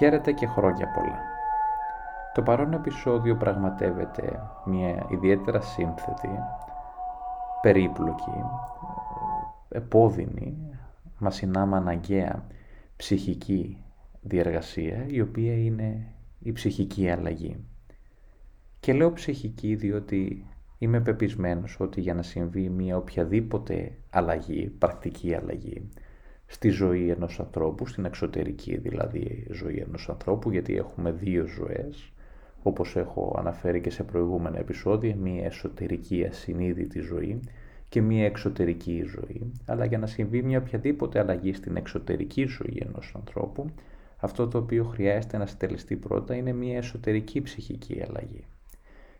Χαίρετε και χρόνια πολλά. Το παρόν επεισόδιο πραγματεύεται μια ιδιαίτερα σύνθετη, περίπλοκη, επώδυνη, μα συνάμα αναγκαία ψυχική διεργασία, η οποία είναι η ψυχική αλλαγή. Και λέω ψυχική διότι είμαι πεπισμένος ότι για να συμβεί μια οποιαδήποτε αλλαγή, πρακτική αλλαγή, στη ζωή ενός ανθρώπου, στην εξωτερική δηλαδή ζωή ενός ανθρώπου, γιατί έχουμε δύο ζωές, όπως έχω αναφέρει και σε προηγούμενα επεισόδια, μία εσωτερική ασυνείδητη ζωή και μία εξωτερική ζωή. Αλλά για να συμβεί μια οποιαδήποτε αλλαγή στην εξωτερική ζωή ενός ανθρώπου, αυτό το οποίο χρειάζεται να στελεστεί πρώτα είναι μία εσωτερική ψυχική αλλαγή.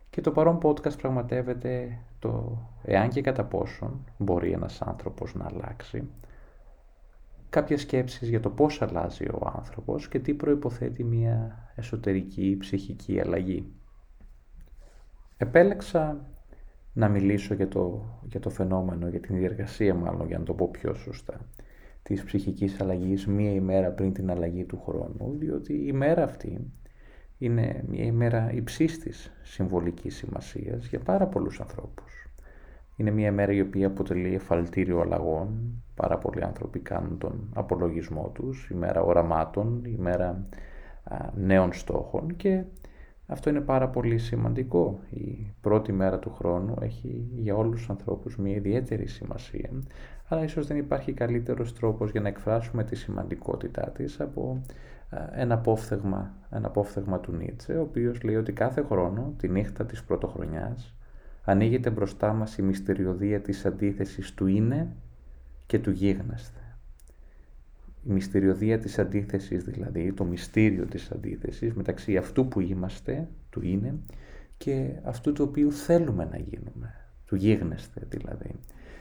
Και το παρόν podcast πραγματεύεται το εάν και κατά πόσον μπορεί ένας άνθρωπος να αλλάξει, κάποιες σκέψεις για το πώς αλλάζει ο άνθρωπος και τι προϋποθέτει μια εσωτερική ψυχική αλλαγή. Επέλεξα να μιλήσω για το, για το φαινόμενο, για την διεργασία μάλλον, για να το πω πιο σωστά, της ψυχικής αλλαγής μία ημέρα πριν την αλλαγή του χρόνου, διότι η ημέρα αυτή είναι μια ημέρα υψίστης συμβολικής σημασίας για πάρα πολλούς ανθρώπους. Είναι μια μέρα η οποία αποτελεί εφαλτήριο αλλαγών. Πάρα πολλοί άνθρωποι κάνουν τον απολογισμό τους, η μέρα οραμάτων, η μέρα νέων στόχων και αυτό είναι πάρα πολύ σημαντικό. Η πρώτη μέρα του χρόνου έχει για όλους τους ανθρώπους μια ιδιαίτερη σημασία, αλλά ίσως δεν υπάρχει καλύτερος τρόπος για να εκφράσουμε τη σημαντικότητά της από ένα απόφθεγμα, ένα απόφθεγμα του Νίτσε, ο οποίος λέει ότι κάθε χρόνο, τη νύχτα της πρωτοχρονιάς, ανοίγεται μπροστά μας η μυστηριωδία της αντίθεσης του είναι και του γίγνεσθε. Η μυστηριωδία της αντίθεσης δηλαδή, το μυστήριο της αντίθεσης μεταξύ αυτού που είμαστε, του είναι, και αυτού του οποίου θέλουμε να γίνουμε, του γίγνεσθε δηλαδή.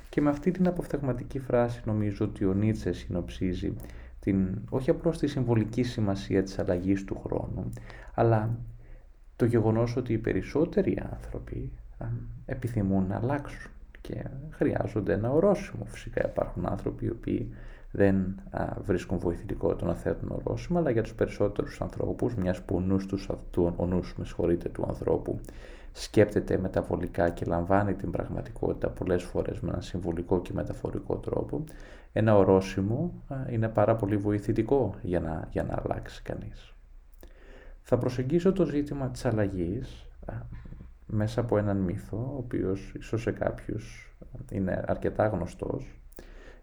Και με αυτή την αποφθεγματική φράση νομίζω ότι ο Νίτσε συνοψίζει την, όχι απλώς τη συμβολική σημασία της αλλαγής του χρόνου, αλλά το γεγονός ότι οι περισσότεροι άνθρωποι επιθυμούν να αλλάξουν και χρειάζονται ένα ορόσημο. Φυσικά υπάρχουν άνθρωποι οι οποίοι δεν βρίσκουν βοηθητικό το να θέτουν ορόσημα, αλλά για τους περισσότερους ανθρώπους, μιας που ο νους, τους, του, ο νους με του ανθρώπου σκέπτεται μεταβολικά και λαμβάνει την πραγματικότητα πολλές φορές με ένα συμβολικό και μεταφορικό τρόπο, ένα ορόσημο είναι πάρα πολύ βοηθητικό για να, για να αλλάξει κανείς. Θα προσεγγίσω το ζήτημα της αλλαγής μέσα από έναν μύθο, ο οποίος ίσως σε κάποιους είναι αρκετά γνωστός.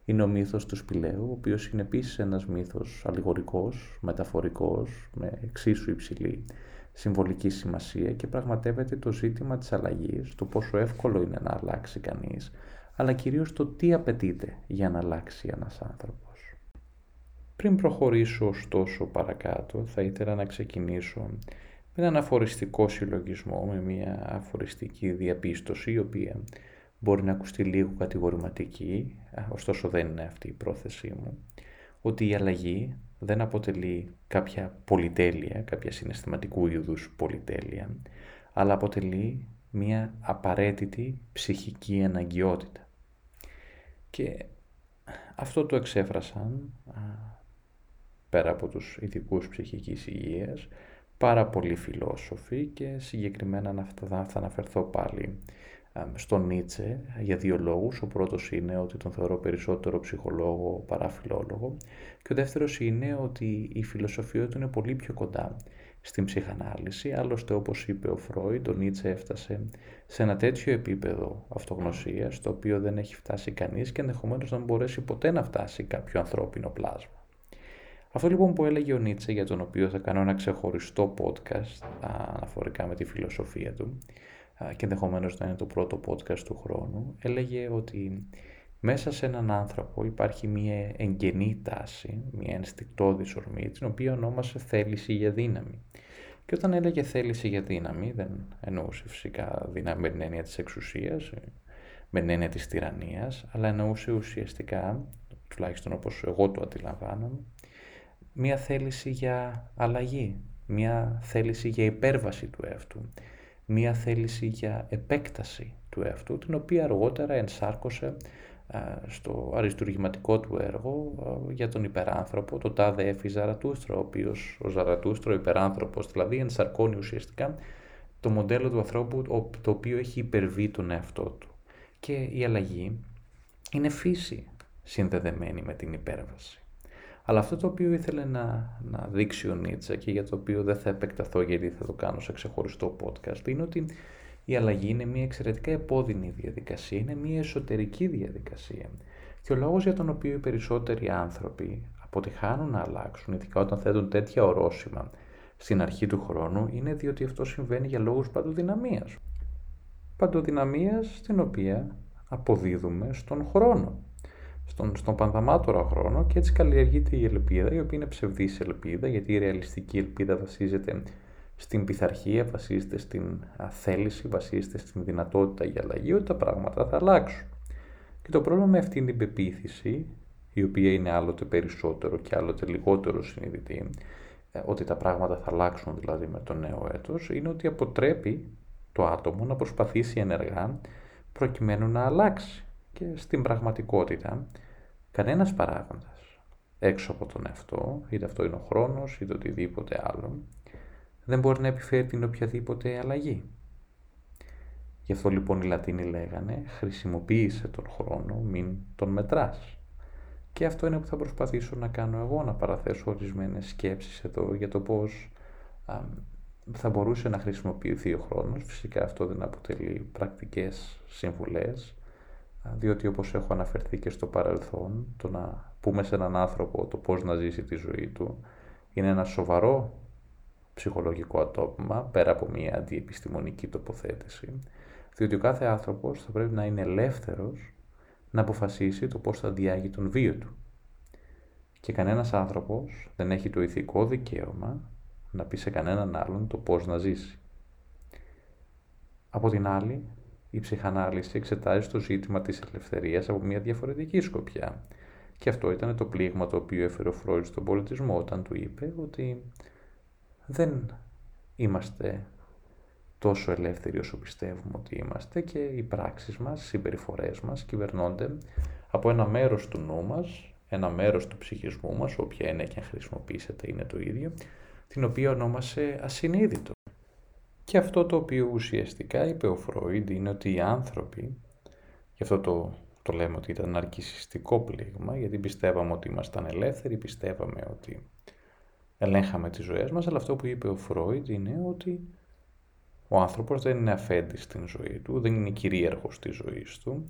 Είναι ο μύθος του Σπηλαίου, ο οποίος είναι επίσης ένας μύθος αλληγορικός, μεταφορικός, με εξίσου υψηλή συμβολική σημασία και πραγματεύεται το ζήτημα της αλλαγής, το πόσο εύκολο είναι να αλλάξει κανείς, αλλά κυρίως το τι απαιτείται για να αλλάξει ένας άνθρωπος. Πριν προχωρήσω ωστόσο παρακάτω, θα ήθελα να ξεκινήσω με έναν αφοριστικό συλλογισμό, με μια αφοριστική διαπίστωση, η οποία μπορεί να ακουστεί λίγο κατηγορηματική, ωστόσο δεν είναι αυτή η πρόθεσή μου, ότι η αλλαγή δεν αποτελεί κάποια πολυτέλεια, κάποια συναισθηματικού είδους πολυτέλεια, αλλά αποτελεί μια απαραίτητη ψυχική αναγκαιότητα. Και αυτό το εξέφρασαν, πέρα από τους ειδικούς ψυχικής υγείας, πάρα πολλοί φιλόσοφοι και συγκεκριμένα να θα αναφερθώ πάλι στον Νίτσε για δύο λόγους. Ο πρώτος είναι ότι τον θεωρώ περισσότερο ψυχολόγο παρά φιλόλογο και ο δεύτερος είναι ότι η φιλοσοφία του είναι πολύ πιο κοντά στην ψυχανάλυση. Άλλωστε όπως είπε ο Φρόιντ, ο Νίτσε έφτασε σε ένα τέτοιο επίπεδο αυτογνωσίας το οποίο δεν έχει φτάσει κανείς και ενδεχομένως να μπορέσει ποτέ να φτάσει κάποιο ανθρώπινο πλάσμα. Αυτό λοιπόν που έλεγε ο Νίτσε, για τον οποίο θα κάνω ένα ξεχωριστό podcast αναφορικά με τη φιλοσοφία του και ενδεχομένως να είναι το πρώτο podcast του χρόνου, έλεγε ότι μέσα σε έναν άνθρωπο υπάρχει μια εγγενή τάση, μια ενστικτόδη ορμή, την οποία ονόμασε θέληση για δύναμη. Και όταν έλεγε θέληση για δύναμη, δεν εννοούσε φυσικά δύναμη με την έννοια της εξουσίας, με την έννοια της τυραννίας, αλλά εννοούσε ουσιαστικά, τουλάχιστον όπως εγώ το αντιλαμβάνομαι, μία θέληση για αλλαγή, μία θέληση για υπέρβαση του εαυτού, μία θέληση για επέκταση του εαυτού, την οποία αργότερα ενσάρκωσε στο αριστουργηματικό του έργο για τον υπεράνθρωπο, το τάδε έφη Ζαρατούστρα, ο οποίος ο Ζαρατούστρα, ο υπεράνθρωπος, δηλαδή ενσαρκώνει ουσιαστικά το μοντέλο του ανθρώπου το οποίο έχει υπερβεί τον εαυτό του. Και η αλλαγή είναι φύση συνδεδεμένη με την υπέρβαση. Αλλά αυτό το οποίο ήθελε να, να δείξει ο Νίτσα και για το οποίο δεν θα επεκταθώ γιατί θα το κάνω σε ξεχωριστό podcast είναι ότι η αλλαγή είναι μια εξαιρετικά επώδυνη διαδικασία, είναι μια εσωτερική διαδικασία. Και ο λόγος για τον οποίο οι περισσότεροι άνθρωποι αποτυχάνουν να αλλάξουν, ειδικά όταν θέτουν τέτοια ορόσημα στην αρχή του χρόνου, είναι διότι αυτό συμβαίνει για λόγους παντοδυναμίας. Παντοδυναμίας στην οποία αποδίδουμε στον χρόνο στον, στον πανδαμάτορα χρόνο και έτσι καλλιεργείται η ελπίδα, η οποία είναι ψευδής ελπίδα, γιατί η ρεαλιστική ελπίδα βασίζεται στην πειθαρχία, βασίζεται στην θέληση, βασίζεται στην δυνατότητα για αλλαγή, ότι τα πράγματα θα αλλάξουν. Και το πρόβλημα με αυτήν την πεποίθηση, η οποία είναι άλλοτε περισσότερο και άλλοτε λιγότερο συνειδητή, ε, ότι τα πράγματα θα αλλάξουν δηλαδή με το νέο έτος, είναι ότι αποτρέπει το άτομο να προσπαθήσει ενεργά προκειμένου να αλλάξει. Και στην πραγματικότητα, κανένας παράγοντας έξω από τον εαυτό, είτε αυτό είναι ο χρόνος, είτε οτιδήποτε άλλο, δεν μπορεί να επιφέρει την οποιαδήποτε αλλαγή. Γι' αυτό λοιπόν οι Λατίνοι λέγανε χρησιμοποίησε τον χρόνο, μην τον μετράς. Και αυτό είναι που θα προσπαθήσω να κάνω εγώ, να παραθέσω ορισμένες σκέψεις εδώ για το πώς θα μπορούσε να χρησιμοποιηθεί ο χρόνος. Φυσικά αυτό δεν αποτελεί πρακτικές συμβουλές, διότι όπως έχω αναφερθεί και στο παρελθόν, το να πούμε σε έναν άνθρωπο το πώς να ζήσει τη ζωή του είναι ένα σοβαρό ψυχολογικό ατόπιμα, πέρα από μια αντιεπιστημονική τοποθέτηση, διότι ο κάθε άνθρωπος θα πρέπει να είναι ελεύθερος να αποφασίσει το πώς θα διάγει τον βίο του. Και κανένας άνθρωπος δεν έχει το ηθικό δικαίωμα να πει σε κανέναν άλλον το πώς να ζήσει. Από την άλλη, η ψυχανάλυση εξετάζει το ζήτημα της ελευθερίας από μια διαφορετική σκοπιά. Και αυτό ήταν το πλήγμα το οποίο έφερε ο Φρόιτ στον πολιτισμό όταν του είπε ότι δεν είμαστε τόσο ελεύθεροι όσο πιστεύουμε ότι είμαστε και οι πράξεις μας, οι συμπεριφορές μας κυβερνώνται από ένα μέρος του νου μας, ένα μέρος του ψυχισμού μας, όποια είναι και αν χρησιμοποιήσετε είναι το ίδιο, την οποία ονόμασε ασυνείδητο. Και αυτό το οποίο ουσιαστικά είπε ο Φρόιντ είναι ότι οι άνθρωποι, γι' αυτό το, το λέμε ότι ήταν αρκισιστικό πλήγμα, γιατί πιστεύαμε ότι ήμασταν ελεύθεροι, πιστεύαμε ότι ελέγχαμε τις ζωές μας, αλλά αυτό που είπε ο Φρόιντ είναι ότι ο άνθρωπος δεν είναι αφέντης στην ζωή του, δεν είναι κυρίαρχος της ζωής του,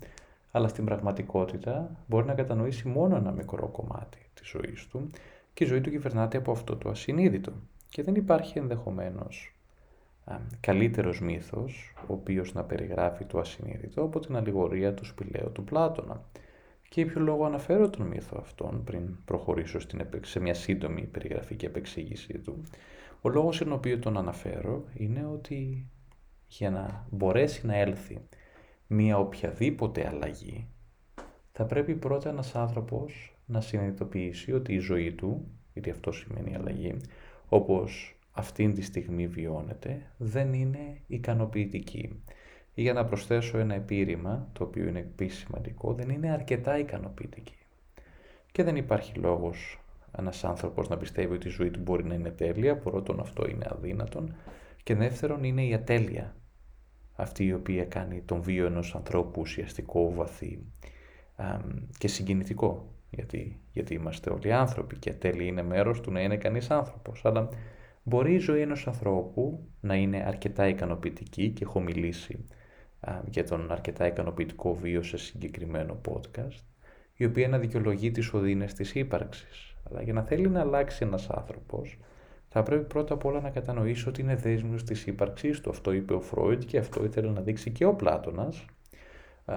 αλλά στην πραγματικότητα μπορεί να κατανοήσει μόνο ένα μικρό κομμάτι της ζωής του και η ζωή του κυβερνάται από αυτό το ασυνείδητο. Και δεν υπάρχει ενδεχομένως καλύτερος μύθος, ο οποίος να περιγράφει το ασυνείδητο από την αλληγορία του σπηλαίου του Πλάτωνα. Και ποιο λόγο αναφέρω τον μύθο αυτόν πριν προχωρήσω στην, σε μια σύντομη περιγραφή και επεξήγησή του. Ο λόγος τον οποίο τον αναφέρω είναι ότι για να μπορέσει να έλθει μια οποιαδήποτε αλλαγή θα πρέπει πρώτα ένας άνθρωπος να συνειδητοποιήσει ότι η ζωή του, γιατί αυτό σημαίνει αλλαγή, όπως αυτήν τη στιγμή βιώνεται δεν είναι ικανοποιητική. Ή για να προσθέσω ένα επίρρημα, το οποίο είναι επίσης σημαντικό, δεν είναι αρκετά ικανοποιητική. Και δεν υπάρχει λόγος ένας άνθρωπος να πιστεύει ότι η ζωή του μπορεί να είναι τέλεια, πρώτον αυτό είναι αδύνατον, και δεύτερον είναι η ατέλεια, αυτή η οποία κάνει τον βίο ενός ανθρώπου ουσιαστικό, βαθύ και συγκινητικό. Γιατί, γιατί είμαστε όλοι άνθρωποι και ατέλεια είναι μέρος του να είναι κανείς άνθρωπος. Αλλά Μπορεί η ζωή ενός ανθρώπου να είναι αρκετά ικανοποιητική και έχω μιλήσει για τον αρκετά ικανοποιητικό βίο σε συγκεκριμένο podcast, η οποία να δικαιολογεί τις οδύνες της ύπαρξης. Αλλά για να θέλει να αλλάξει ένας άνθρωπος, θα πρέπει πρώτα απ' όλα να κατανοήσει ότι είναι δέσμιος της ύπαρξής του. Αυτό είπε ο Φρόιντ και αυτό ήθελε να δείξει και ο Πλάτωνας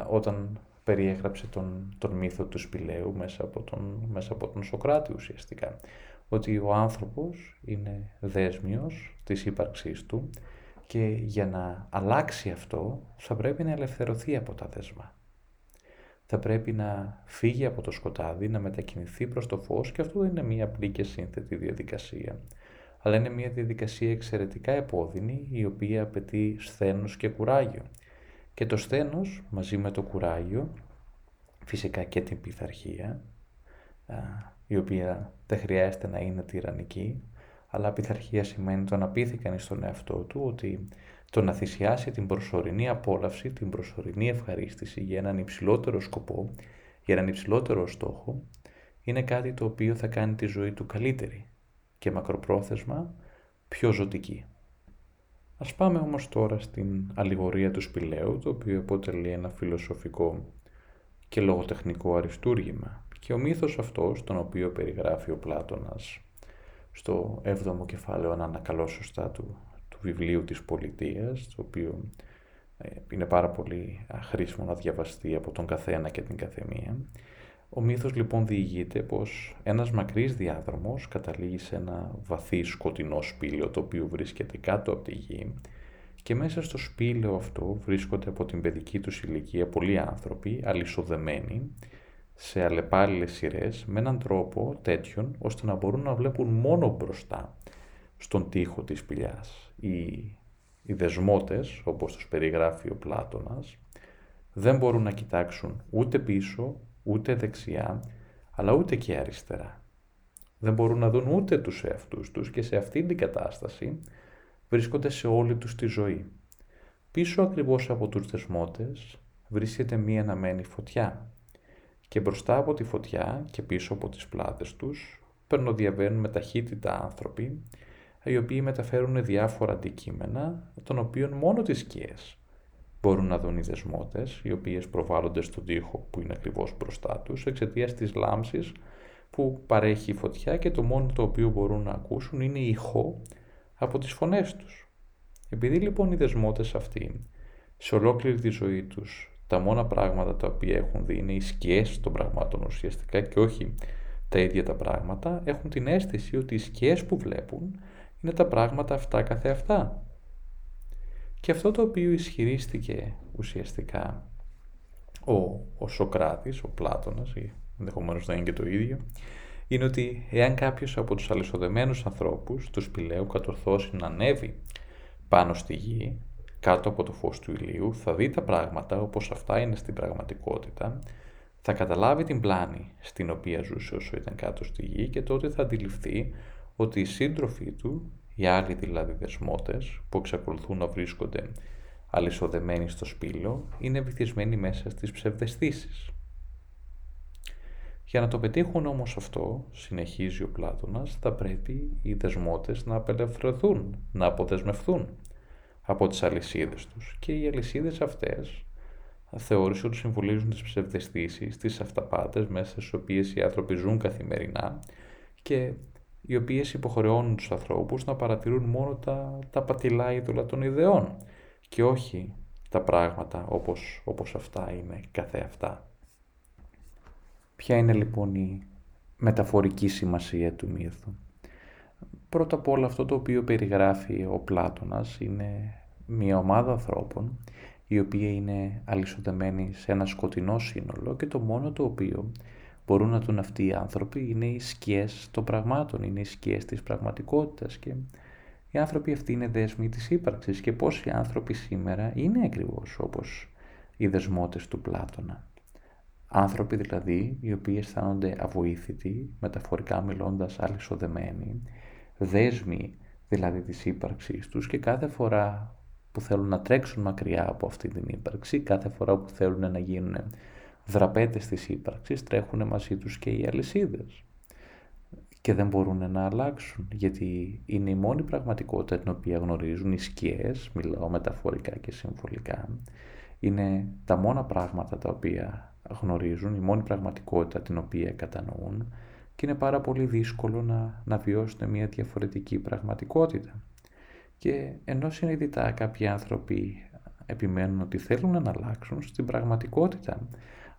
όταν περιέγραψε τον, τον μύθο του σπηλαίου μέσα από τον, μέσα από τον Σοκράτη ουσιαστικά ότι ο άνθρωπος είναι δέσμιος της ύπαρξής του και για να αλλάξει αυτό θα πρέπει να ελευθερωθεί από τα δέσμα. Θα πρέπει να φύγει από το σκοτάδι, να μετακινηθεί προς το φως και αυτό δεν είναι μία απλή και σύνθετη διαδικασία. Αλλά είναι μία διαδικασία εξαιρετικά επώδυνη η οποία απαιτεί σθένος και κουράγιο. Και το σθένος μαζί με το κουράγιο φυσικά και την πειθαρχία, η οποία δεν χρειάζεται να είναι τυραννική, αλλά πειθαρχία σημαίνει το να πείθει κανείς στον εαυτό του ότι το να θυσιάσει την προσωρινή απόλαυση, την προσωρινή ευχαρίστηση για έναν υψηλότερο σκοπό, για έναν υψηλότερο στόχο, είναι κάτι το οποίο θα κάνει τη ζωή του καλύτερη και μακροπρόθεσμα πιο ζωτική. Ας πάμε όμως τώρα στην αλληγορία του σπηλαίου, το οποίο αποτελεί ένα φιλοσοφικό και λογοτεχνικό αριστούργημα. Και ο μύθος αυτός, τον οποίο περιγράφει ο Πλάτωνας στο 7ο κεφάλαιο, αν ανακαλώ σωστά, του, του βιβλίου της πολιτείας, το οποίο ε, είναι πάρα πολύ χρήσιμο να διαβαστεί από τον καθένα και την καθεμία. Ο μύθος λοιπόν διηγείται πως ένας μακρύς διάδρομος καταλήγει σε ένα βαθύ σκοτεινό σπήλαιο το οποίο βρίσκεται κάτω από τη γη και μέσα στο σπήλαιο αυτό βρίσκονται από την παιδική τους ηλικία πολλοί άνθρωποι αλυσοδεμένοι σε αλλεπάλληλες σειρές με έναν τρόπο τέτοιον ώστε να μπορούν να βλέπουν μόνο μπροστά στον τοίχο της σπηλιάς. Οι, οι δεσμότες, όπως τους περιγράφει ο Πλάτωνας, δεν μπορούν να κοιτάξουν ούτε πίσω, ούτε δεξιά, αλλά ούτε και αριστερά. Δεν μπορούν να δουν ούτε τους εαυτούς τους και σε αυτήν την κατάσταση βρίσκονται σε όλη τους τη ζωή. Πίσω ακριβώς από τους δεσμότες βρίσκεται μία αναμένη φωτιά και μπροστά από τη φωτιά και πίσω από τις πλάτες τους περνοδιαβαίνουν με ταχύτητα άνθρωποι οι οποίοι μεταφέρουν διάφορα αντικείμενα των οποίων μόνο τις σκιές μπορούν να δουν οι δεσμότες οι οποίες προβάλλονται στον τοίχο που είναι ακριβώς μπροστά τους εξαιτίας της λάμψης που παρέχει η φωτιά και το μόνο το οποίο μπορούν να ακούσουν είναι ηχό από τις φωνές τους. Επειδή λοιπόν οι δεσμότες αυτοί σε ολόκληρη τη ζωή τους τα μόνα πράγματα τα οποία έχουν δει είναι οι σκιές των πραγμάτων ουσιαστικά και όχι τα ίδια τα πράγματα, έχουν την αίσθηση ότι οι σκιές που βλέπουν είναι τα πράγματα αυτά καθεαυτά. Και αυτό το οποίο ισχυρίστηκε ουσιαστικά ο, ο Σοκράτης, ο Πλάτωνας, ή ενδεχομένως να είναι και το ίδιο, είναι ότι εάν κάποιος από τους αλυσοδεμένους ανθρώπους τους σπηλαίου κατορθώσει να ανέβει πάνω στη γη, κάτω από το φως του ηλίου, θα δει τα πράγματα όπως αυτά είναι στην πραγματικότητα, θα καταλάβει την πλάνη στην οποία ζούσε όσο ήταν κάτω στη γη και τότε θα αντιληφθεί ότι οι σύντροφοι του, οι άλλοι δηλαδή δεσμότες που εξακολουθούν να βρίσκονται αλυσοδεμένοι στο σπήλο, είναι βυθισμένοι μέσα στις ψευδεστήσεις. Για να το πετύχουν όμως αυτό, συνεχίζει ο Πλάτωνας, θα πρέπει οι δεσμότες να απελευθερωθούν, να αποδεσμευθούν από τις αλυσίδες τους. Και οι αλυσίδες αυτές θεώρησε ότι συμβολίζουν τις ψευδεστήσεις, τις αυταπάτες μέσα στις οποίες οι άνθρωποι ζουν καθημερινά και οι οποίες υποχρεώνουν τους ανθρώπους να παρατηρούν μόνο τα, τα πατηλά είδωλα των ιδεών και όχι τα πράγματα όπως, όπως αυτά είναι καθεαυτά. Ποια είναι λοιπόν η μεταφορική σημασία του μύθου; Πρώτα απ' όλα αυτό το οποίο περιγράφει ο Πλάτωνας είναι μια ομάδα ανθρώπων η οποία είναι αλυσοδεμένη σε ένα σκοτεινό σύνολο και το μόνο το οποίο μπορούν να δουν αυτοί οι άνθρωποι είναι οι σκιές των πραγμάτων, είναι οι σκιές της πραγματικότητας και οι άνθρωποι αυτοί είναι δέσμοι της ύπαρξης και πόσοι άνθρωποι σήμερα είναι ακριβώς όπως οι δεσμότες του Πλάτωνα. Άνθρωποι δηλαδή οι οποίοι αισθάνονται αβοήθητοι, μεταφορικά μιλώντας αλυσοδεμένοι, δέσμοι δηλαδή της ύπαρξής τους και κάθε φορά που θέλουν να τρέξουν μακριά από αυτή την ύπαρξη, κάθε φορά που θέλουν να γίνουν δραπέτες της ύπαρξης, τρέχουν μαζί τους και οι αλυσίδες. Και δεν μπορούν να αλλάξουν, γιατί είναι η μόνη πραγματικότητα την οποία γνωρίζουν οι σκιές, μιλάω μεταφορικά και συμβολικά, είναι τα μόνα πράγματα τα οποία γνωρίζουν, η μόνη πραγματικότητα την οποία κατανοούν και είναι πάρα πολύ δύσκολο να, να βιώσουν μια διαφορετική πραγματικότητα. Και ενώ συνειδητά κάποιοι άνθρωποι επιμένουν ότι θέλουν να αλλάξουν, στην πραγματικότητα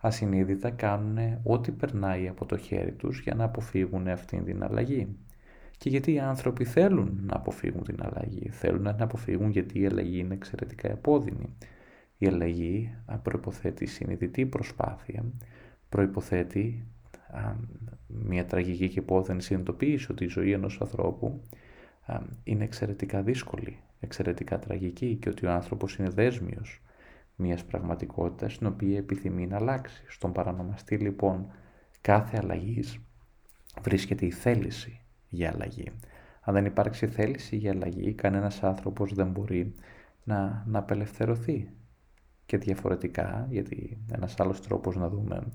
ασυνείδητα κάνουν ό,τι περνάει από το χέρι τους για να αποφύγουν αυτήν την αλλαγή. Και γιατί οι άνθρωποι θέλουν να αποφύγουν την αλλαγή; Θέλουν να την αποφύγουν γιατί η αλλαγή είναι εξαιρετικά επώδυνη. Η αλλαγή προϋποθέτει συνειδητή προσπάθεια, προϋποθέτει μια τραγική και επώδυνη συνειδητοποίηση ότι η ζωή ενός ανθρώπου είναι εξαιρετικά δύσκολη, εξαιρετικά τραγική και ότι ο άνθρωπος είναι δέσμιος μιας πραγματικότητας στην οποία επιθυμεί να αλλάξει. Στον παρανομαστή λοιπόν κάθε αλλαγής βρίσκεται η θέληση για αλλαγή. Αν δεν υπάρξει θέληση για αλλαγή, κανένας άνθρωπος δεν μπορεί να, να απελευθερωθεί. Και διαφορετικά, γιατί ένας άλλος τρόπος να δούμε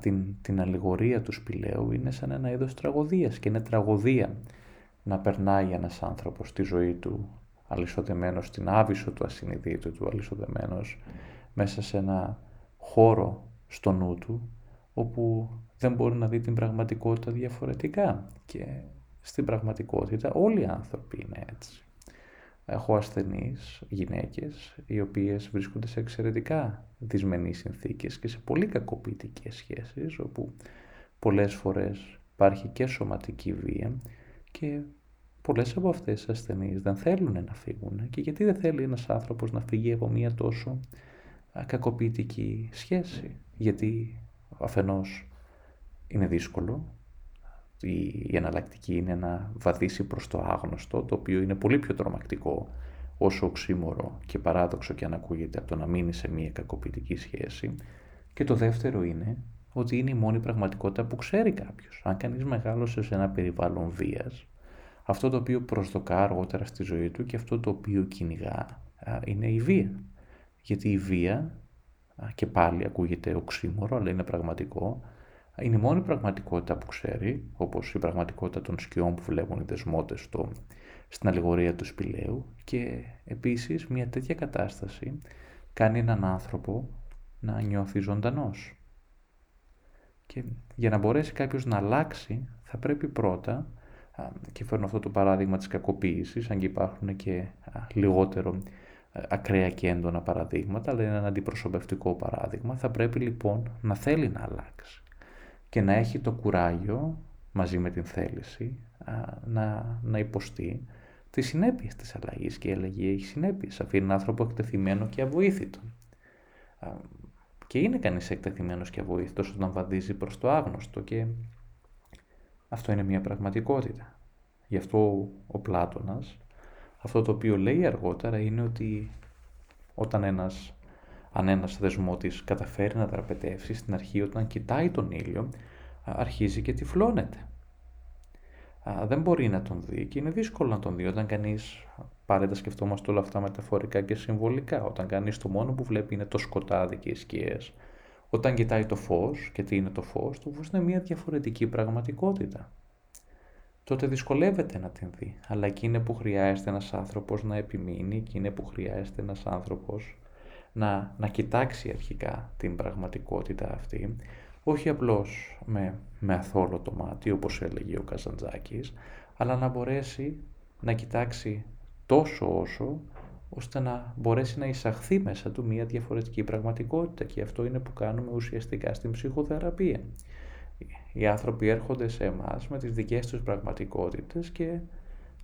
την, την αλληγορία του σπηλαίου είναι σαν ένα είδος τραγωδίας και είναι τραγωδία να περνάει ένας άνθρωπος τη ζωή του αλυσοδεμένος στην άβυσο του ασυνειδήτου του, αλυσοδεμένος μέσα σε ένα χώρο στο νου του, όπου δεν μπορεί να δει την πραγματικότητα διαφορετικά. Και στην πραγματικότητα όλοι οι άνθρωποι είναι έτσι. Έχω ασθενείς γυναίκες οι οποίες βρίσκονται σε εξαιρετικά δυσμενείς συνθήκες και σε πολύ κακοποιητικές σχέσεις όπου πολλές φορές υπάρχει και σωματική βία και πολλές από αυτές τις ασθενείς δεν θέλουν να φύγουν και γιατί δεν θέλει ένας άνθρωπος να φύγει από μια τόσο κακοποιητική σχέση; Γιατί αφενός είναι δύσκολο η εναλλακτική είναι να βαδίσει προς το άγνωστο, το οποίο είναι πολύ πιο τρομακτικό όσο οξύμορο και παράδοξο και αν ακούγεται από το να μείνει σε μια κακοποιητική σχέση. Και το δεύτερο είναι ότι είναι η μόνη πραγματικότητα που ξέρει κάποιος. Αν κανείς μεγάλωσε σε ένα περιβάλλον βίας, αυτό το οποίο προσδοκά αργότερα στη ζωή του και αυτό το οποίο κυνηγά είναι η βία. Γιατί η βία, και πάλι ακούγεται οξύμορο, αλλά είναι πραγματικό, είναι η μόνη πραγματικότητα που ξέρει, όπως η πραγματικότητα των σκιών που βλέπουν οι δεσμότες στο, στην αλληγορία του σπηλαίου και επίσης μια τέτοια κατάσταση κάνει έναν άνθρωπο να νιώθει ζωντανός. Και για να μπορέσει κάποιος να αλλάξει θα πρέπει πρώτα, και φέρνω αυτό το παράδειγμα της κακοποίησης, αν και υπάρχουν και λιγότερο ακραία και έντονα παραδείγματα, αλλά είναι ένα αντιπροσωπευτικό παράδειγμα, θα πρέπει λοιπόν να θέλει να αλλάξει και να έχει το κουράγιο μαζί με την θέληση να, να υποστεί τις συνέπειες της αλλαγής και η αλλαγή έχει συνέπειες. Αφήνει έναν άνθρωπο εκτεθειμένο και αβοήθητο. Και είναι κανείς εκτεθειμένος και αβοήθητος όταν βαδίζει προς το άγνωστο και αυτό είναι μια πραγματικότητα. Γι' αυτό ο Πλάτωνας, αυτό το οποίο λέει αργότερα είναι ότι όταν ένας αν ένας δεσμότης καταφέρει να δραπετεύσει στην αρχή όταν κοιτάει τον ήλιο, αρχίζει και τυφλώνεται. Δεν μπορεί να τον δει και είναι δύσκολο να τον δει όταν κανείς, πάρε τα σκεφτόμαστε όλα αυτά μεταφορικά και συμβολικά, όταν κανείς το μόνο που βλέπει είναι το σκοτάδι και οι σκιές. Όταν κοιτάει το φως και τι είναι το φως, το φως είναι μια διαφορετική πραγματικότητα. Τότε δυσκολεύεται να την δει, αλλά εκεί είναι που χρειάζεται ένας άνθρωπος να επιμείνει, εκεί είναι που χρειάζεται ένας άνθρωπος να, να κοιτάξει αρχικά την πραγματικότητα αυτή, όχι απλώς με, με αθόλο το μάτι, όπως έλεγε ο Καζαντζάκης, αλλά να μπορέσει να κοιτάξει τόσο όσο, ώστε να μπορέσει να εισαχθεί μέσα του μια διαφορετική πραγματικότητα και αυτό είναι που κάνουμε ουσιαστικά στην ψυχοθεραπεία. Οι άνθρωποι έρχονται σε εμάς με τις δικές τους πραγματικότητες και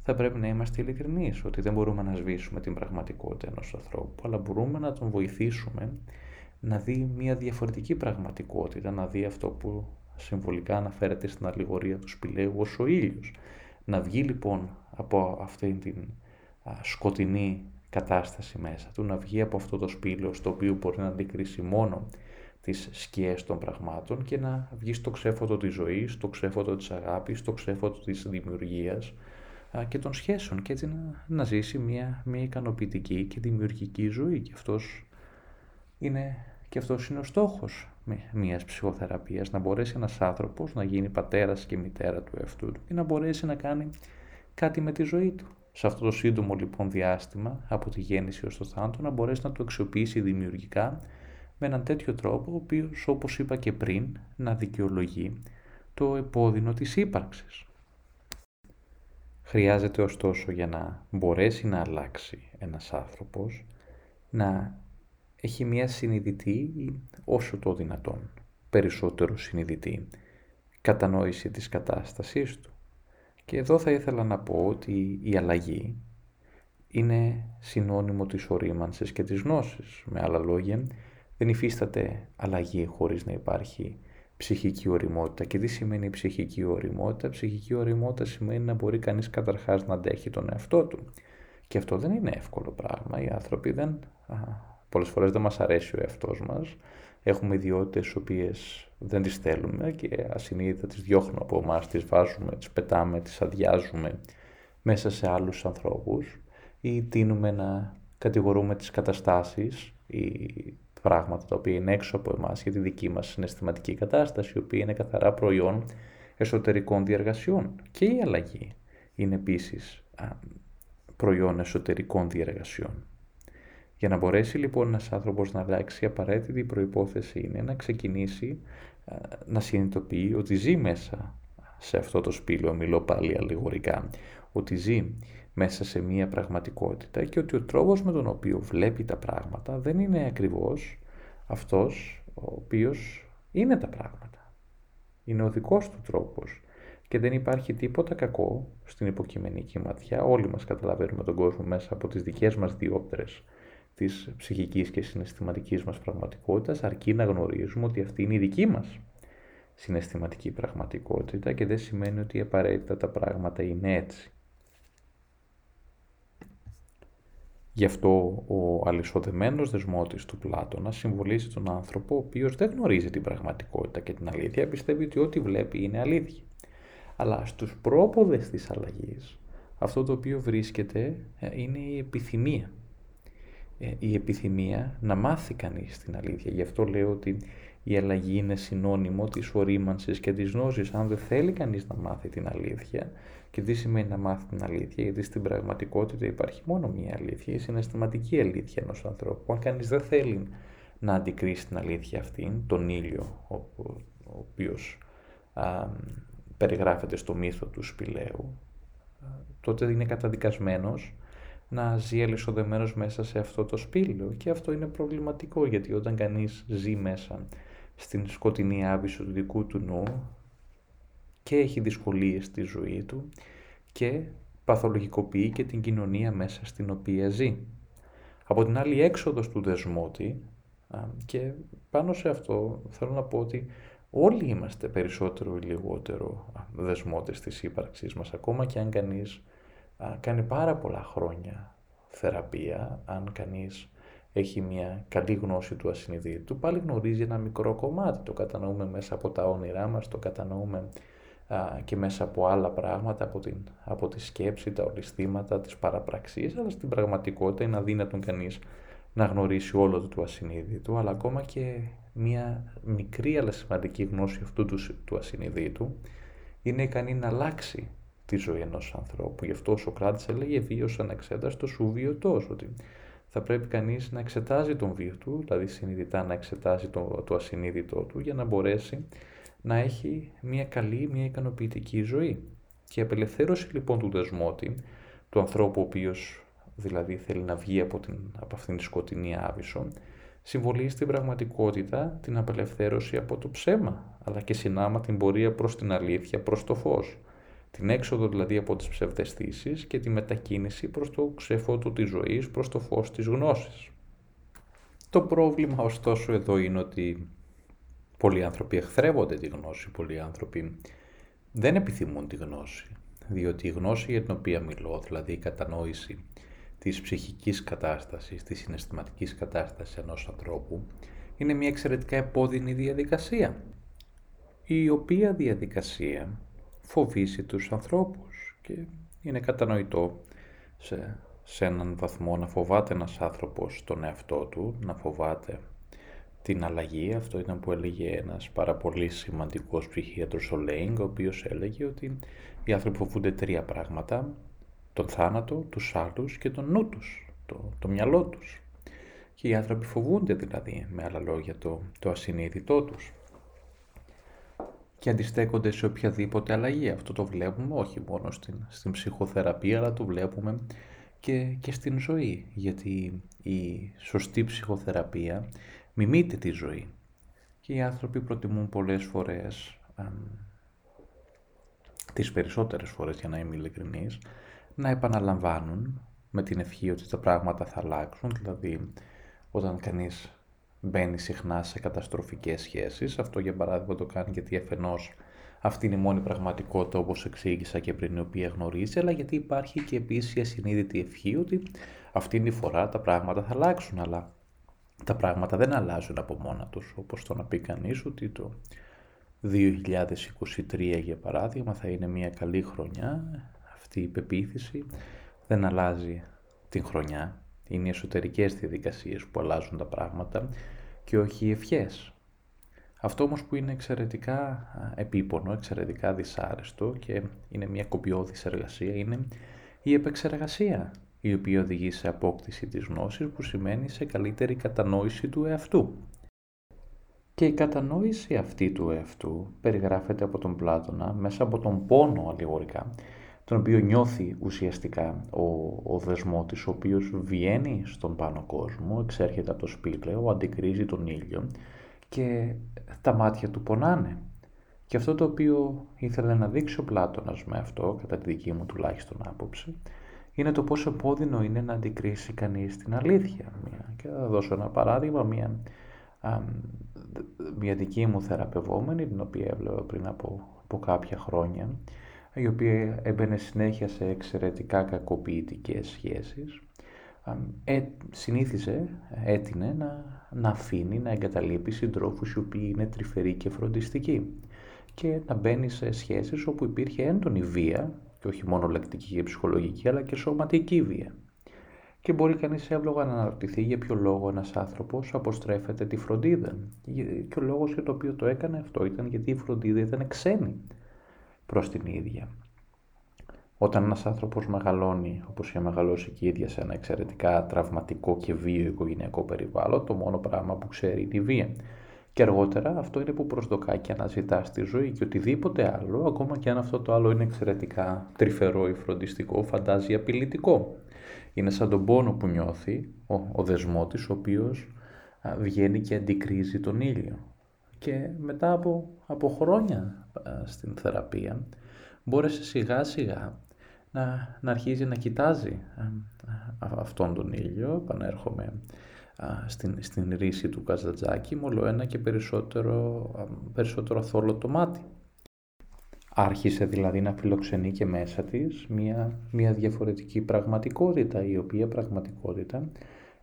θα πρέπει να είμαστε ειλικρινείς ότι δεν μπορούμε να σβήσουμε την πραγματικότητα ενός ανθρώπου, αλλά μπορούμε να τον βοηθήσουμε να δει μια διαφορετική πραγματικότητα, να δει αυτό που συμβολικά αναφέρεται στην αλληγορία του σπηλαίου ως ο ήλιος. Να βγει λοιπόν από αυτή την σκοτεινή κατάσταση μέσα του, να βγει από αυτό το σπήλαιο στο οποίο μπορεί να αντικρίσει μόνο τις σκιές των πραγμάτων και να βγει στο ξέφωτο της ζωής, στο ξέφωτο της αγάπης, στο ξέφωτο της δημιουργίας, και των σχέσεων και έτσι να, να ζήσει μια, μια ικανοποιητική και δημιουργική ζωή και αυτός είναι, και αυτός είναι ο στόχος μιας ψυχοθεραπείας να μπορέσει ένας άνθρωπος να γίνει πατέρας και μητέρα του εαυτού του και να μπορέσει να κάνει κάτι με τη ζωή του. Σε αυτό το σύντομο λοιπόν διάστημα από τη γέννηση ως το θάνατο να μπορέσει να το αξιοποιήσει δημιουργικά με έναν τέτοιο τρόπο ο οποίος όπως είπα και πριν να δικαιολογεί το επώδυνο της ύπαρξης. Χρειάζεται ωστόσο για να μπορέσει να αλλάξει ένας άνθρωπος να έχει μια συνειδητή όσο το δυνατόν περισσότερο συνειδητή κατανόηση της κατάστασής του. Και εδώ θα ήθελα να πω ότι η αλλαγή είναι συνώνυμο της ορίμανσης και της γνώσης. Με άλλα λόγια, δεν υφίσταται αλλαγή χωρίς να υπάρχει ψυχική οριμότητα. Και τι σημαίνει ψυχική οριμότητα; Ψυχική οριμότητα σημαίνει να μπορεί κανείς καταρχάς να αντέχει τον εαυτό του. Και αυτό δεν είναι εύκολο πράγμα. Οι άνθρωποι δεν, πολλές φορές δεν μας αρέσει ο εαυτός μας, έχουμε ιδιότητες τις οποίες δεν τις θέλουμε και ασυνείδητα τις διώχνουμε από εμάς, τις βάζουμε, τις πετάμε, τις αδειάζουμε μέσα σε άλλους ανθρώπους ή τίνουμε να κατηγορούμε τις καταστάσεις ή πράγματα τα οποία είναι έξω από εμάς για τη δική μας συναισθηματική κατάσταση, η οποία είναι καθαρά προϊόν εσωτερικών διεργασιών. Και η αλλαγή είναι επίσης προϊόν εσωτερικών διεργασιών. Για να μπορέσει λοιπόν ένας άνθρωπος να αλλάξει, η απαραίτητη προϋπόθεση είναι να ξεκινήσει να συνειδητοποιεί ότι ζει μέσα σε αυτό το σπήλαιο, μιλώ πάλι αλληγορικά, ότι ζει μέσα σε μία πραγματικότητα και ότι ο τρόπος με τον οποίο βλέπει τα πράγματα δεν είναι ακριβώς αυτός ο οποίος είναι τα πράγματα. Είναι ο δικός του τρόπος και δεν υπάρχει τίποτα κακό στην υποκειμενική ματιά. Όλοι μας καταλαβαίνουμε τον κόσμο μέσα από τις δικές μας διόπτρες της ψυχικής και συναισθηματικής μας πραγματικότητας, αρκεί να γνωρίζουμε ότι αυτή είναι η δική μας συναισθηματική πραγματικότητα και δεν σημαίνει ότι απαραίτητα τα πράγματα είναι έτσι. Γι' αυτό ο αλυσοδεμένος δεσμότης του Πλάτωνα συμβολίζει τον άνθρωπο ο οποίος δεν γνωρίζει την πραγματικότητα και την αλήθεια, πιστεύει ότι ό,τι βλέπει είναι αλήθεια. Αλλά στους πρόποδες της αλλαγής αυτό το οποίο βρίσκεται ε, είναι η επιθυμία. Ε, η επιθυμία να μάθει κανείς την αλήθεια. Γι' αυτό λέω ότι η αλλαγή είναι συνώνυμο της ορίμανσης και της γνώσης. Αν δεν θέλει κανείς να μάθει την αλήθεια, και τι σημαίνει να μάθει την αλήθεια, γιατί στην πραγματικότητα υπάρχει μόνο μία αλήθεια, η συναισθηματική αλήθεια ενός ανθρώπου. Αν κανείς δεν θέλει να αντικρίσει την αλήθεια αυτήν, τον ήλιο, ο, ο οποίος α, περιγράφεται στο μύθο του σπηλαίου, τότε είναι καταδικασμένος να ζει αλυσοδεμένος μέσα σε αυτό το σπήλαιο και αυτό είναι προβληματικό γιατί όταν κανείς ζει μέσα στην σκοτεινή άβυσο του δικού του νου και έχει δυσκολίες στη ζωή του και παθολογικοποιεί και την κοινωνία μέσα στην οποία ζει. Από την άλλη έξοδος του δεσμότη και πάνω σε αυτό θέλω να πω ότι όλοι είμαστε περισσότερο ή λιγότερο δεσμότες της ύπαρξής μας ακόμα και αν κανείς κάνει πάρα πολλά χρόνια θεραπεία, αν κανείς έχει μια καλή γνώση του ασυνειδήτου, πάλι γνωρίζει ένα μικρό κομμάτι. Το κατανοούμε μέσα από τα όνειρά μας, το κατανοούμε και μέσα από άλλα πράγματα, από, την, από τη σκέψη, τα ολιστήματα, τις παραπραξίες, αλλά στην πραγματικότητα είναι αδύνατον κανείς να γνωρίσει όλο το του ασυνείδητου, αλλά ακόμα και μια μικρή αλλά σημαντική γνώση αυτού του, του ασυνείδητου είναι ικανή να αλλάξει τη ζωή ενός ανθρώπου. Γι' αυτό ο Σοκράτης έλεγε βίος ανεξέταστος ου βιωτός, ότι θα πρέπει κανείς να εξετάζει τον βίο του, δηλαδή συνειδητά να εξετάζει το, το ασυνείδητό του για να μπορέσει να έχει μια καλή, μια ικανοποιητική ζωή. Και η απελευθέρωση λοιπόν του δεσμότη, του ανθρώπου ο οποίος δηλαδή θέλει να βγει από, την, από αυτήν τη σκοτεινή άβυσο, συμβολίζει στην πραγματικότητα την απελευθέρωση από το ψέμα, αλλά και συνάμα την πορεία προς την αλήθεια, προς το φως. Την έξοδο δηλαδή από τις ψευδεστήσεις και τη μετακίνηση προς το ξεφότο της ζωής, προς το φως της γνώσης. Το πρόβλημα ωστόσο εδώ είναι ότι πολλοί άνθρωποι εχθρεύονται τη γνώση, πολλοί άνθρωποι δεν επιθυμούν τη γνώση, διότι η γνώση για την οποία μιλώ, δηλαδή η κατανόηση της ψυχικής κατάστασης, της συναισθηματικής κατάστασης ενός ανθρώπου, είναι μια εξαιρετικά επώδυνη διαδικασία, η οποία διαδικασία φοβήσει τους ανθρώπους και είναι κατανοητό σε, σε έναν βαθμό να φοβάται ένας άνθρωπος τον εαυτό του, να φοβάται την αλλαγή. Αυτό ήταν που έλεγε ένας πάρα πολύ σημαντικός ψυχίατρος ο Λέινγκ, ο οποίος έλεγε ότι οι άνθρωποι φοβούνται τρία πράγματα, τον θάνατο, τους άλλους και τον νου τους, το, το μυαλό τους. Και οι άνθρωποι φοβούνται δηλαδή, με άλλα λόγια, το, το ασυνείδητό τους και αντιστέκονται σε οποιαδήποτε αλλαγή. Αυτό το βλέπουμε όχι μόνο στην, στην ψυχοθεραπεία, αλλά το βλέπουμε και, και στην ζωή. Γιατί η σωστή ψυχοθεραπεία μιμείται τη ζωή. Και οι άνθρωποι προτιμούν πολλές φορές, α, τις περισσότερες φορές για να είμαι ειλικρινής, να επαναλαμβάνουν με την ευχή ότι τα πράγματα θα αλλάξουν, δηλαδή όταν κανείς μπαίνει συχνά σε καταστροφικές σχέσεις. Αυτό για παράδειγμα το κάνει γιατί αφενός αυτή είναι η μόνη πραγματικότητα όπως εξήγησα και πριν η οποία γνωρίζει, αλλά γιατί υπάρχει και επίσης η ασυνείδητη ευχή ότι αυτή είναι η φορά τα πράγματα θα αλλάξουν, αλλά τα πράγματα δεν αλλάζουν από μόνα τους, όπως το να πει κανείς ότι το 2023 για παράδειγμα θα είναι μια καλή χρονιά, αυτή η πεποίθηση δεν αλλάζει την χρονιά, είναι οι εσωτερικές διαδικασίες που αλλάζουν τα πράγματα και όχι οι ευχές. Αυτό όμως που είναι εξαιρετικά επίπονο, εξαιρετικά δυσάρεστο και είναι μια κοπιώδης εργασία είναι η επεξεργασία η οποία οδηγεί σε απόκτηση της γνώσης που σημαίνει σε καλύτερη κατανόηση του εαυτού. Και η κατανόηση αυτή του εαυτού περιγράφεται από τον Πλάτωνα μέσα από τον πόνο αλληγορικά, τον οποίο νιώθει ουσιαστικά ο, ο δεσμότης, ο οποίος βγαίνει στον πάνω κόσμο, εξέρχεται από το σπήλαιο, αντικρίζει τον ήλιο και τα μάτια του πονάνε. Και αυτό το οποίο ήθελε να δείξει ο Πλάτωνας με αυτό, κατά τη δική μου τουλάχιστον άποψη, είναι το πόσο επώδυνο είναι να αντικρίσει κανείς την αλήθεια. Και θα δώσω ένα παράδειγμα, μια, μια δική μου θεραπευόμενη, την οποία έβλεπα πριν από, από κάποια χρόνια, η οποία έμπαινε συνέχεια σε εξαιρετικά κακοποιητικές σχέσεις, ε, συνήθιζε, έτεινε να, να αφήνει, να εγκαταλείπει συντρόφους οι οποίοι είναι τρυφεροί και φροντιστικοί και να μπαίνει σε σχέσεις όπου υπήρχε έντονη βία και όχι μόνο λεκτική και ψυχολογική αλλά και σωματική βία. Και μπορεί κανείς εύλογα να αναρωτηθεί για ποιο λόγο ένας άνθρωπος αποστρέφεται τη φροντίδα. Και ο λόγος για το οποίο το έκανε αυτό ήταν γιατί η φροντίδα ήταν ξένη προς την ίδια. Όταν ένας άνθρωπος μεγαλώνει, όπως είχε μεγαλώσει και η ίδια σε ένα εξαιρετικά τραυματικό και βίο οικογενειακό περιβάλλον, το μόνο πράγμα που ξέρει είναι η βία. Και αργότερα αυτό είναι που προσδοκά και αναζητά στη ζωή και οτιδήποτε άλλο, ακόμα και αν αυτό το άλλο είναι εξαιρετικά τρυφερό ή φροντιστικό, φαντάζει απειλητικό. Είναι σαν τον πόνο που νιώθει ο, ο δεσμότης, ο οποίος βγαίνει και αντικρίζει τον ήλιο. Και μετά από, από χρόνια στην θεραπεία, μπόρεσε σιγά σιγά να, να αρχίζει να κοιτάζει αυτόν τον ήλιο, επανέρχομαι στην, στην ρίση του Καζατζάκη, όλο ένα και περισσότερο, περισσότερο θόλο το μάτι. Άρχισε δηλαδή να φιλοξενεί και μέσα της μια, μια διαφορετική πραγματικότητα, η οποία πραγματικότητα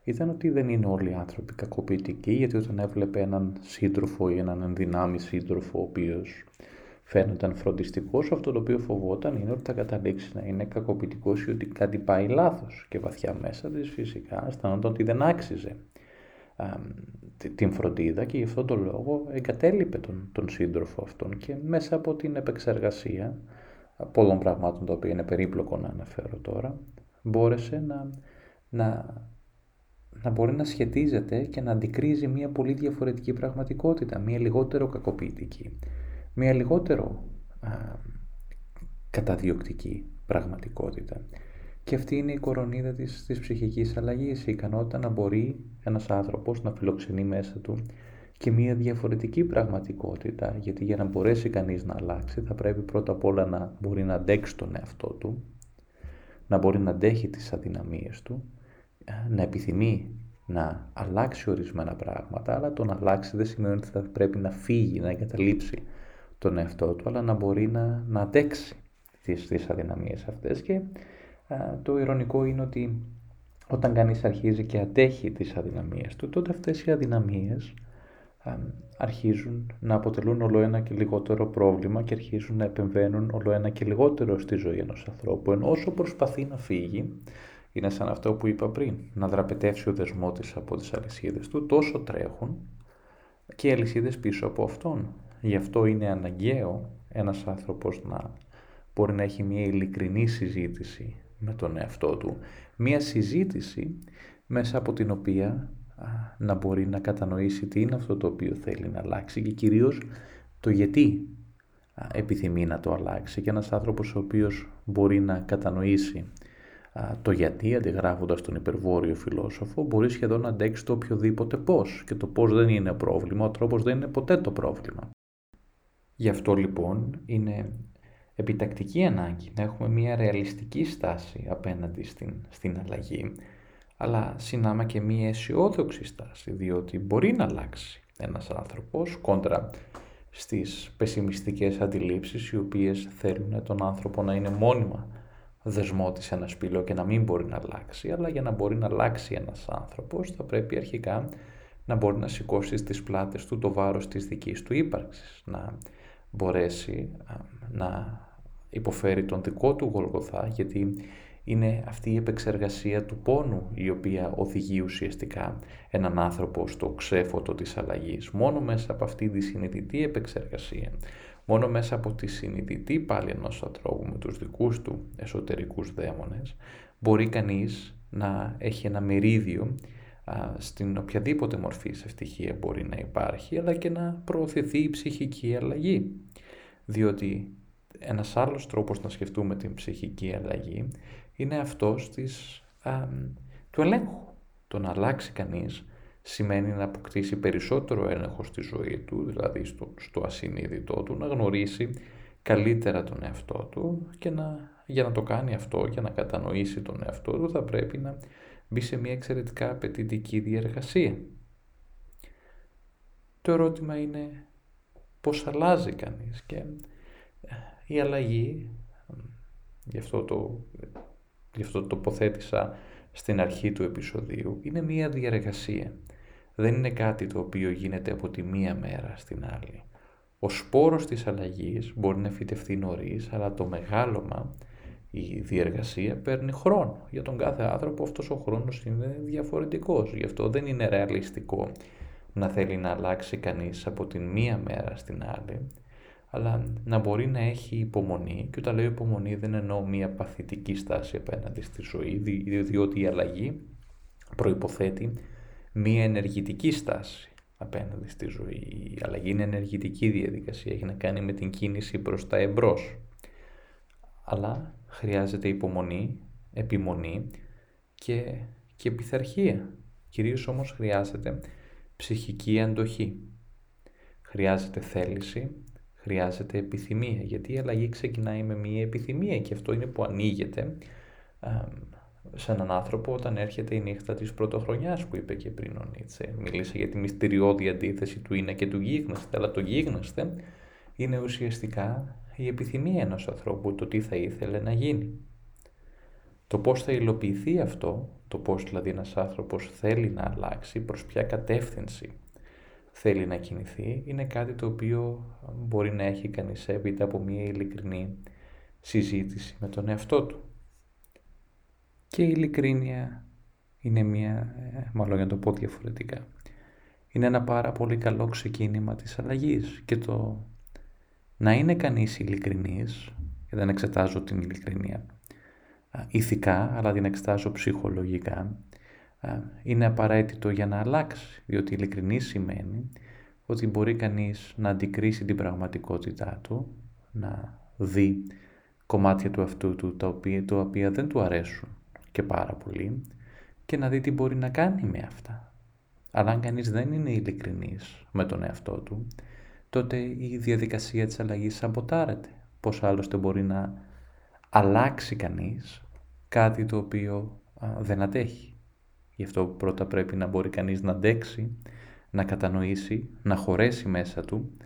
ήταν ότι δεν είναι όλοι οι άνθρωποι κακοποιητικοί, γιατί όταν έβλεπε έναν σύντροφο ή έναν ενδυνάμει σύντροφο, ο οποίος φαίνονταν φροντιστικός, αυτό το οποίο φοβόταν είναι ότι θα καταλήξει να είναι κακοποιητικός ή ότι κάτι πάει λάθος. Και βαθιά μέσα της φυσικά αισθανόταν ότι δεν άξιζε την φροντίδα και γι' αυτόν τον λόγο εγκατέλειπε τον, τον σύντροφο αυτόν. Και μέσα από την επεξεργασία πολλών πραγμάτων τα οποία είναι περίπλοκο να αναφέρω τώρα μπόρεσε να, να, να μπορεί να σχετίζεται και να αντικρίζει μια πολύ διαφορετική πραγματικότητα, μια λιγότερο κακοποιητική μια λιγότερο α, καταδιοκτική πραγματικότητα. Και αυτή είναι η κορονίδα της, της ψυχικής αλλαγής, η ικανότητα να μπορεί ένας άνθρωπος να φιλοξενεί μέσα του και μια διαφορετική πραγματικότητα, γιατί για να μπορέσει κανείς να αλλάξει θα πρέπει πρώτα απ' όλα να μπορεί να αντέξει τον εαυτό του, να μπορεί να αντέχει τις αδυναμίες του, να επιθυμεί να αλλάξει ορισμένα πράγματα, αλλά το να αλλάξει δεν σημαίνει ότι θα πρέπει να φύγει, να εγκαταλείψει τον εαυτό του, αλλά να μπορεί να, να αντέξει τις, τις αδυναμίες αυτές. Και το ηρωνικό είναι ότι όταν κανείς αρχίζει και αντέχει τις αδυναμίες του, τότε αυτές οι αδυναμίες αρχίζουν να αποτελούν όλο ένα και λιγότερο πρόβλημα και αρχίζουν να επεμβαίνουν όλο ένα και λιγότερο στη ζωή ενός ανθρώπου, ενώ όσο προσπαθεί να φύγει, είναι σαν αυτό που είπα πριν, να δραπετεύσει ο δεσμός της από τις αλυσίδες του, τόσο τρέχουν και οι αλυσίδες πίσω από αυτόν. Γι' αυτό είναι αναγκαίο ένας άνθρωπος να μπορεί να έχει μια ειλικρινή συζήτηση με τον εαυτό του. Μια συζήτηση μέσα από την οποία να μπορεί να κατανοήσει τι είναι αυτό το οποίο θέλει να αλλάξει και κυρίως το γιατί επιθυμεί να το αλλάξει και ένας άνθρωπος ο οποίος μπορεί να κατανοήσει το γιατί αντιγράφοντας τον υπερβόρειο φιλόσοφο μπορεί σχεδόν να αντέξει το οποιοδήποτε πώς και το πώς δεν είναι πρόβλημα, ο τρόπος δεν είναι ποτέ το πρόβλημα. Γι' αυτό λοιπόν είναι επιτακτική ανάγκη να έχουμε μια ρεαλιστική στάση απέναντι στην, στην αλλαγή, αλλά συνάμα και μια αισιόδοξη στάση, διότι μπορεί να αλλάξει ένας άνθρωπος κόντρα στις πεσημιστικές αντιλήψεις οι οποίες θέλουν τον άνθρωπο να είναι μόνιμα δεσμό της ένα σπήλο και να μην μπορεί να αλλάξει, αλλά για να μπορεί να αλλάξει ένας άνθρωπος θα πρέπει αρχικά να μπορεί να σηκώσει στις πλάτες του το βάρος της δικής του ύπαρξης, να μπορέσει να υποφέρει τον δικό του Γολγοθά, γιατί είναι αυτή η επεξεργασία του πόνου η οποία οδηγεί ουσιαστικά έναν άνθρωπο στο ξέφωτο της αλλαγής. Μόνο μέσα από αυτή τη συνειδητή επεξεργασία, μόνο μέσα από τη συνειδητή πάλι ενός ανθρώπου με τους δικούς του εσωτερικούς δαίμονες, μπορεί κανείς να έχει ένα μερίδιο στην οποιαδήποτε μορφή σε ευτυχία μπορεί να υπάρχει, αλλά και να προωθηθεί η ψυχική αλλαγή. Διότι ένας άλλος τρόπος να σκεφτούμε την ψυχική αλλαγή είναι αυτός της, του ελέγχου. Το να αλλάξει κανείς σημαίνει να αποκτήσει περισσότερο έλεγχο στη ζωή του, δηλαδή στο, στο ασυνείδητό του, να γνωρίσει καλύτερα τον εαυτό του και να, για να το κάνει αυτό, για να κατανοήσει τον εαυτό του, θα πρέπει να μπει σε μια εξαιρετικά απαιτητική διεργασία. Το ερώτημα είναι πώς αλλάζει κανείς και ε, η αλλαγή, γι' αυτό το, γι αυτό το τοποθέτησα στην αρχή του επεισοδίου, είναι μια διεργασία. Δεν είναι κάτι το οποίο γίνεται από τη μία μέρα στην άλλη. Ο σπόρος της αλλαγής μπορεί να φυτευτεί νωρίς, αλλά το μεγάλωμα η διεργασία παίρνει χρόνο. Για τον κάθε άνθρωπο αυτός ο χρόνος είναι διαφορετικός. Γι' αυτό δεν είναι ρεαλιστικό να θέλει να αλλάξει κανείς από την μία μέρα στην άλλη, αλλά να μπορεί να έχει υπομονή. Και όταν λέω υπομονή δεν εννοώ μία παθητική στάση απέναντι στη ζωή, διότι η αλλαγή προϋποθέτει μία ενεργητική στάση απέναντι στη ζωή. Η αλλαγή είναι ενεργητική διαδικασία, έχει να κάνει με την κίνηση προς τα εμπρός. Αλλά χρειάζεται υπομονή, επιμονή και, και πειθαρχία. Κυρίως όμως χρειάζεται ψυχική αντοχή. Χρειάζεται θέληση, χρειάζεται επιθυμία, γιατί η αλλαγή ξεκινάει με μία επιθυμία και αυτό είναι που ανοίγεται σε έναν άνθρωπο όταν έρχεται η νύχτα της πρωτοχρονιάς που είπε και πριν ο Νίτσε. Μίλησε για τη μυστηριώδη αντίθεση του είναι και του γίγνεσθε, αλλά το γίγνεσθε είναι ουσιαστικά η επιθυμία ενός ανθρώπου, το τι θα ήθελε να γίνει. Το πώς θα υλοποιηθεί αυτό, το πώς δηλαδή ένας άνθρωπος θέλει να αλλάξει, προς ποια κατεύθυνση θέλει να κινηθεί, είναι κάτι το οποίο μπορεί να έχει κανείς έπειτα από μια ειλικρινή συζήτηση με τον εαυτό του. Και η ειλικρίνεια είναι μια, ε, μάλλον για να το πω διαφορετικά, είναι ένα πάρα πολύ καλό ξεκίνημα της αλλαγής και το να είναι κανείς ειλικρινής, και δεν εξετάζω την ειλικρινία ηθικά, αλλά την εξετάζω ψυχολογικά, είναι απαραίτητο για να αλλάξει, διότι ειλικρινής σημαίνει ότι μπορεί κανείς να αντικρίσει την πραγματικότητά του, να δει κομμάτια του αυτού του τα οποία, τα οποία δεν του αρέσουν και πάρα πολύ και να δει τι μπορεί να κάνει με αυτά. Αλλά αν κανείς δεν είναι ειλικρινής με τον εαυτό του, τότε η διαδικασία της αλλαγής σαμποτάρεται. Πώς άλλωστε μπορεί να αλλάξει κανείς κάτι το οποίο δεν αντέχει. Γι' αυτό πρώτα πρέπει να μπορεί κανείς να αντέξει, να κατανοήσει, να χωρέσει μέσα του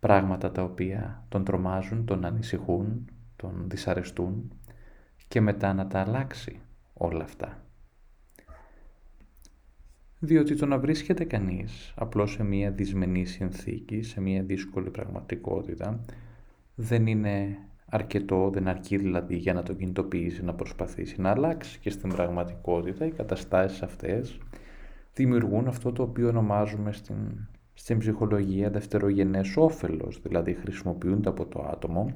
πράγματα τα οποία τον τρομάζουν, τον ανησυχούν, τον δυσαρεστούν και μετά να τα αλλάξει όλα αυτά. Διότι το να βρίσκεται κανείς απλώς σε μια δυσμενή συνθήκη, σε μια δύσκολη πραγματικότητα, δεν είναι αρκετό, δεν αρκεί δηλαδή για να το κινητοποιήσει, να προσπαθήσει να αλλάξει και στην πραγματικότητα οι καταστάσεις αυτές δημιουργούν αυτό το οποίο ονομάζουμε στην, στην ψυχολογία δευτερογενές όφελος, δηλαδή χρησιμοποιούνται από το άτομο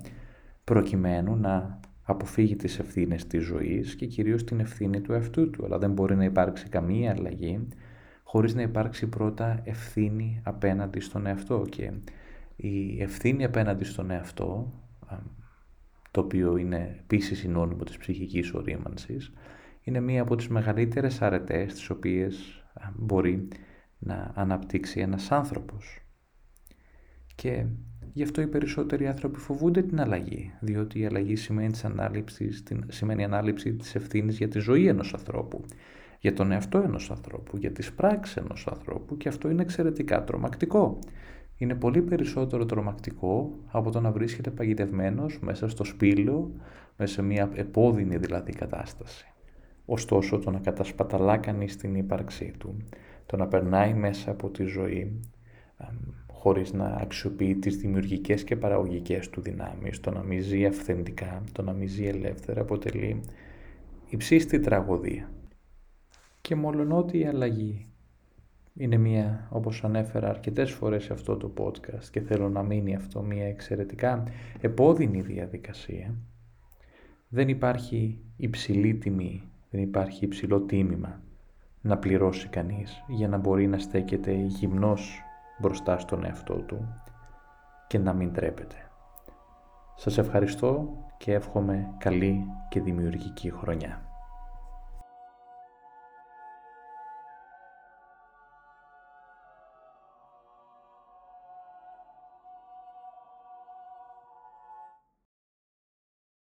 προκειμένου να αποφύγει τις ευθύνες της ζωής και κυρίως την ευθύνη του εαυτού του, αλλά δεν μπορεί να υπάρξει καμία αλλαγή χωρίς να υπάρξει πρώτα ευθύνη απέναντι στον εαυτό. Και η ευθύνη απέναντι στον εαυτό, το οποίο είναι επίσης συνώνυμο της ψυχικής ορίμανσης, είναι μία από τις μεγαλύτερες αρετές τις οποίες μπορεί να αναπτύξει ένας άνθρωπος. Και γι' αυτό οι περισσότεροι άνθρωποι φοβούνται την αλλαγή, διότι η αλλαγή σημαίνει, της σημαίνει ανάληψη της ευθύνης για τη ζωή ενός ανθρώπου για τον εαυτό ενός ανθρώπου, για τις πράξεις ενός ανθρώπου και αυτό είναι εξαιρετικά τρομακτικό. Είναι πολύ περισσότερο τρομακτικό από το να βρίσκεται παγιδευμένος μέσα στο σπήλαιο, μέσα σε μια επώδυνη δηλαδή κατάσταση. Ωστόσο το να κατασπαταλά κανείς την ύπαρξή του το να περνάει μέσα από τη ζωή χωρίς να αξιοποιεί τις δημιουργικές και παραγωγικές του δυνάμεις, το να μην ζει αυθεντικά, το να μην ζει ελεύθερα, αποτελεί υψίστη τραγωδία. Και μολονότι η αλλαγή είναι μια, όπως ανέφερα αρκετές φορές σε αυτό το podcast και θέλω να μείνει αυτό μια εξαιρετικά επώδυνη διαδικασία, δεν υπάρχει υψηλή τιμή, δεν υπάρχει υψηλό τίμημα να πληρώσει κανείς για να μπορεί να στέκεται γυμνός μπροστά στον εαυτό του και να μην τρέπεται. Σας ευχαριστώ και εύχομαι καλή και δημιουργική χρονιά.